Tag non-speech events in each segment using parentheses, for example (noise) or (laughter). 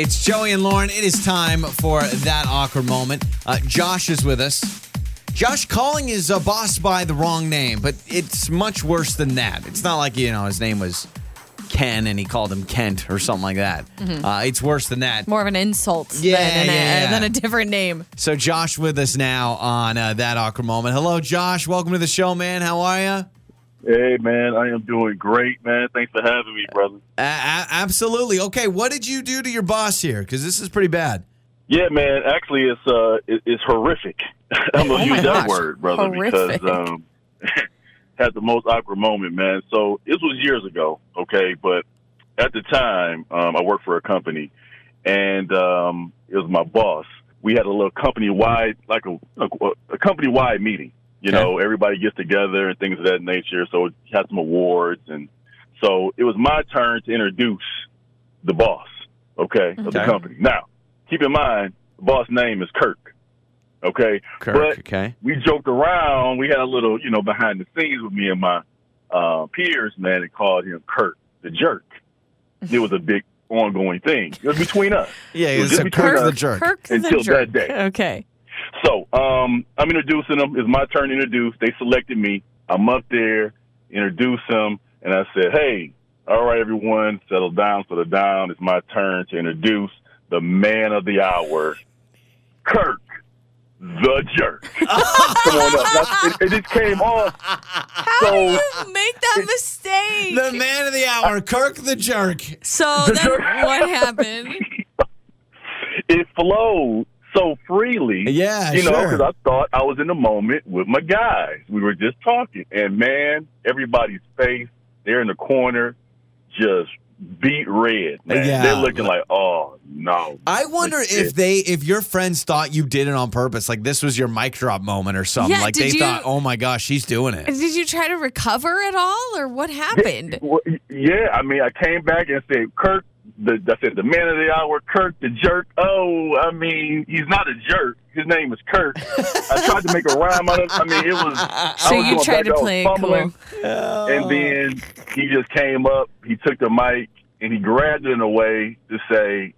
It's Joey and Lauren. It is time for that awkward moment. Uh, Josh is with us. Josh calling his uh, boss by the wrong name, but it's much worse than that. It's not like, you know, his name was Ken and he called him Kent or something like that. Uh, it's worse than that. More of an insult Yeah, than, yeah, a, yeah. than a different name. So, Josh with us now on uh, that awkward moment. Hello, Josh. Welcome to the show, man. How are you? Hey, man, I am doing great, man. Thanks for having me, brother. A- a- absolutely. Okay, what did you do to your boss here? Because this is pretty bad. Yeah, man. Actually, it's uh, it, it's horrific. (laughs) I'm gonna Oh use that gosh. word, brother, Horrific. because um, (laughs) had the most awkward moment, man. So this was years ago, okay, but at the time, um, I worked for a company, and um, it was my boss. We had a little company wide, like a, a, a company wide meeting. You Okay. know, everybody gets together and things of that nature. So it had some awards, and so it was my turn to introduce the boss, okay, of the company. Now, keep in mind, the boss name is Kirk. Okay, Kirk, But- okay. we joked around. We had a little, you know, behind the scenes with me and my uh, peers, man, and called him Kirk the Jerk. It was a big ongoing thing. It was between us. Yeah, It was it's just a between Kirk the jerk. Kirk the Until jerk. that day. Okay. So um, I'm introducing them. It's my turn to introduce. They selected me. I'm up there, introduce them, and I said, "Hey, all right, everyone, settle down, settle down. It's my turn to introduce the man of the hour, Kirk." The jerk. (laughs) Come on up. That's, it, it just came off. How So- do you make that mistake? The man of the hour, Kirk the jerk. so The then jerk. what happened? (laughs) It flowed so freely. Yeah, you know, sure. because I thought I was in the moment with my guys. We were just talking, and man, everybody's face, they're in the corner, just beat red. Man, Yeah. they're looking like, oh no. I wonder That's if it. they, if your friends thought you did it on purpose, like this was your mic drop moment or something. Yeah, like they you- thought, oh my gosh, she's doing it. Did you try to recover at all, or what happened? Well, yeah, I mean, I came back and said, Kirk. The, I said the man of the hour, Kirk the jerk. Oh, I mean, he's not a jerk. His name is Kirk. I tried to make a rhyme out of. it. I mean, it was. I So was you going tried back, to play it fumbling. cool. And then he just came up, he took the mic, and he grabbed it in a way to say,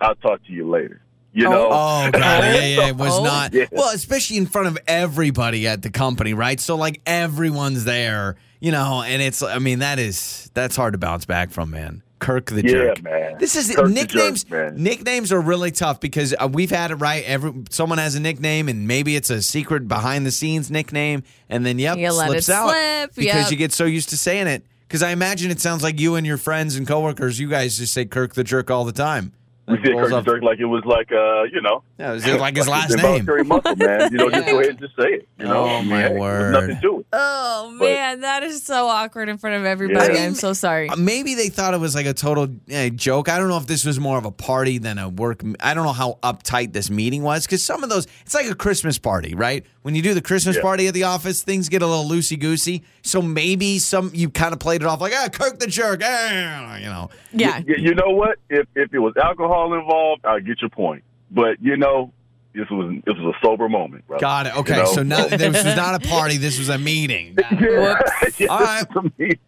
I'll talk to you later. You know? Oh, oh god, yeah, yeah, it was Oh. not. Yeah. Well, especially in front of everybody at the company, right? So like everyone's there, you know, and it's. I mean, that is that's hard to bounce back from, man. Kirk the Yeah, jerk. man. This is Kirk the nicknames. jerk, man. nicknames are really tough because uh, we've had it right. Every someone has a nickname, and maybe it's a secret behind the scenes nickname, and then yep, You let slips it out slip, because yep. you get so used to saying it. Because I imagine it sounds like you and your friends and coworkers, you guys just say Kirk the jerk all the time. We Like, said rolls Kirk off- jerk like it was like, uh, you know. Yeah, it was like his last name. muscle, man. You know, just Yeah. go ahead and just say it. You know? Oh, I mean, my hey, there's word. Nothing to it. Oh But- man, that is so awkward in front of everybody. Yeah. I'm so sorry. Uh, Maybe they thought it was like a total eh, joke. I don't know if this was more of a party than a work. I don't know how uptight this meeting was because some of those, it's like a Christmas party, right? When you do the Christmas Yeah. party at the office, things get a little loosey goosey. So maybe some you kind of played it off like, ah, Kirk the jerk, ah, you know. Yeah. You, you know what? If if it was alcohol involved, I get your point. But you know, this was this was a sober moment, brother. Got it. Okay, You know? so now this was (laughs) not a party. This was a meeting. (laughs) Yeah. (laughs) yeah, All right. meeting.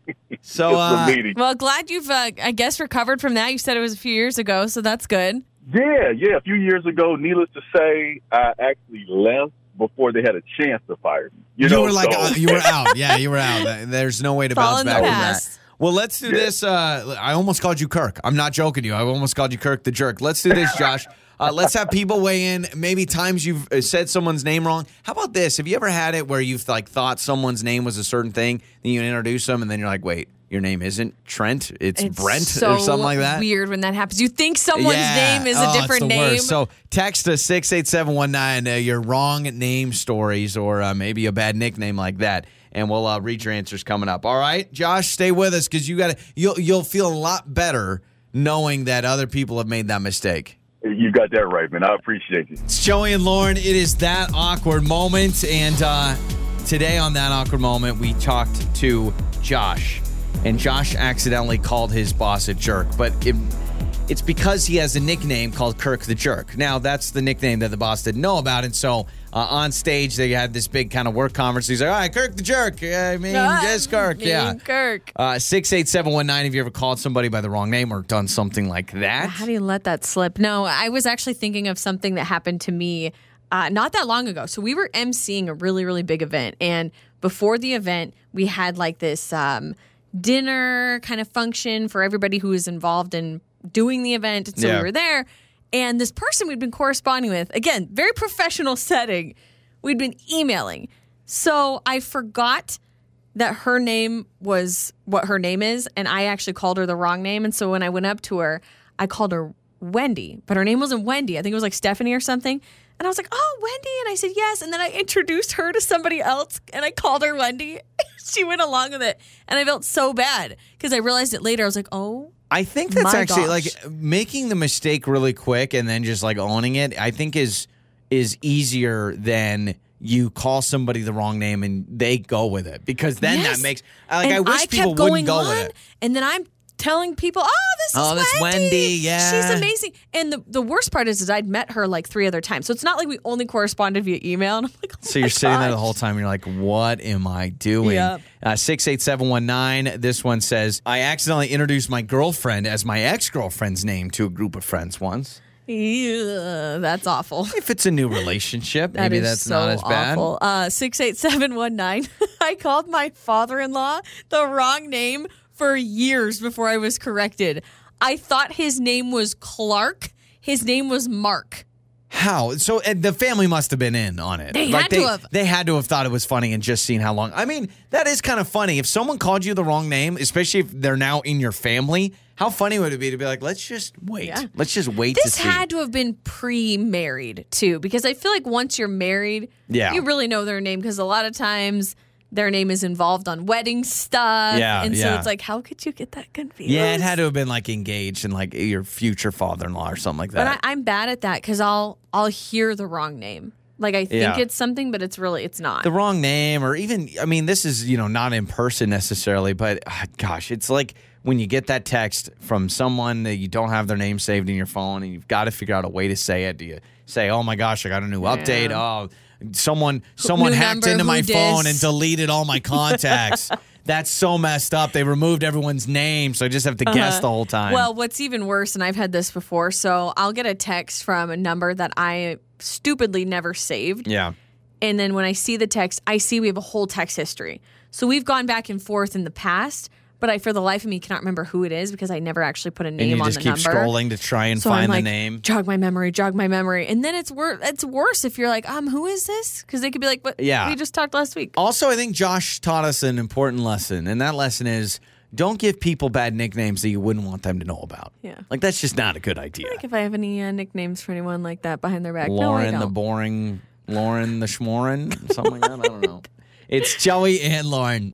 So uh. Well, glad you've, uh, I guess, recovered from that. You said it was a few years ago, so that's good. Yeah, yeah. A few years ago, needless to say, I actually left before they had a chance to fire me. You, you, know, were like, so- uh, you were out. Yeah, you were out. There's no way to It's bounce back from that. Well, let's do this. Uh, I almost called you Kirk. I'm not joking you. I almost called you Kirk the jerk. Let's do this, Josh. (laughs) Uh, let's have people weigh in. Maybe times you've uh, said someone's name wrong. How about this? Have you ever had it where you've like thought someone's name was a certain thing, then you introduce them, and then you're like, wait, your name isn't Trent, it's, It's Brent so or something like that. Weird when that happens. You think someone's Yeah. name is Oh, a it's different the name. worst. So text us six eight seven one nine uh, your wrong name stories or uh, maybe a bad nickname like that, and we'll uh, read your answers coming up. All right, Josh, stay with us because you got to you'll you'll feel a lot better knowing that other people have made that mistake. You got that right, man. I appreciate you. It's Joey and Lauren. It is that awkward moment, and uh, today on that awkward moment, we talked to Josh, and Josh accidentally called his boss a jerk, but it it's because he has a nickname called Kirk the Jerk. Now, that's the nickname that the boss didn't know about. And so uh, on stage, they had this big kind of work conference. He's like, all right, Kirk the Jerk. I mean, Ah, just Kirk. mean Yeah. Kirk. Uh, 68719, have you ever called somebody by the wrong name or done something like that? How do you let that slip? No, I was actually thinking of something that happened to me uh, not that long ago. So we were emceeing a really, really big event. And before the event, we had like this um, dinner kind of function for everybody who was involved in doing the event. And so Yeah. we were there. And this person we'd been corresponding with, again, very professional (laughs) setting, we'd been emailing. So I forgot that her name was what her name is, and I actually called her the wrong name. And so when I went up to her, I called her Wendy, but her name wasn't Wendy. I think it was like Stephanie or something. And I was like, "Oh, Wendy," and I said yes. And then I introduced her to somebody else, and I called her Wendy. (laughs) (laughs) she went along with it, and I felt so bad because I realized it later. I was like, "Oh, I think that's My actually gosh. like making the mistake really quick and then just like owning it. I think is is easier than you call somebody the wrong name and they go with it because then Yes. that makes like I wish kept people going wouldn't go on, with it. And then I'm telling people, "Oh, this is Oh, that's Wendy, yeah. she's amazing." And the the worst part is, is I'd met her like three other times, so it's not like we only corresponded via email. (laughs) And I'm like, oh So you're sitting there the whole time. And you're like, "What am I doing?" Uh, Six eight seven one nine. This one says, "I accidentally introduced my girlfriend as my ex girlfriend's name to a group of friends once. Yeah, that's awful. If it's a new relationship, That maybe that's so not as bad." awful. Uh, seven one nine. (laughs) I called my father-in-law the wrong name for years before I was corrected. I thought his name was Clark. His name was Mark. How? So uh, the family must have been in on it. They had to they, have. They had to have thought it was funny and just seen how long. I mean, that is kind of funny. If someone called you the wrong name, especially if they're now in your family, how funny would it be to be like, let's just wait. Yeah. Let's just wait to This see. had to have been pre-married too, because I feel like once you're married, Yeah. you really know their name. Because a lot of times their name is involved on wedding stuff, Yeah, and so yeah. it's like, how could you get that confused? yeah, it had to have been like engaged and like your future father-in-law or something like But that. I, I'm bad at that because I'll I'll hear the wrong name. Like I think Yeah. it's something, but it's really it's not. the wrong name or even i mean this is you know not in person necessarily but ah, gosh it's like when you get that text from someone that you don't have their name saved in your phone and you've got to figure out a way to say it do you say oh my gosh i got a new update oh someone someone New hacked number, into my phone and deleted all my contacts (laughs) that's so messed up they removed everyone's name so i just have to guess the whole time Uh-huh. Well, what's even worse, and I've had this before, so I'll get a text from a number that I stupidly never saved. yeah And then when I see the text, I see we have a whole text history. So we've gone back and forth in the past, but I, for the life of me, cannot remember who it is because I never actually put a name and you on just the keep number. scrolling to try and So find like, the name jog my memory, jog my memory, and then it's worse. It's worse if you're like, um, who is this? Because they could be like, what? Yeah. we just talked last week. Also, I think Josh taught us an important lesson, and that lesson is don't give people bad nicknames that you wouldn't want them to know about. Yeah. Like, that's just not a good idea. Like if I have any uh, nicknames for anyone like that behind their back, no, I Lauren don't. the boring, Lauren the schmorin, something like that. I don't know. (laughs) It's Joey and Lauren.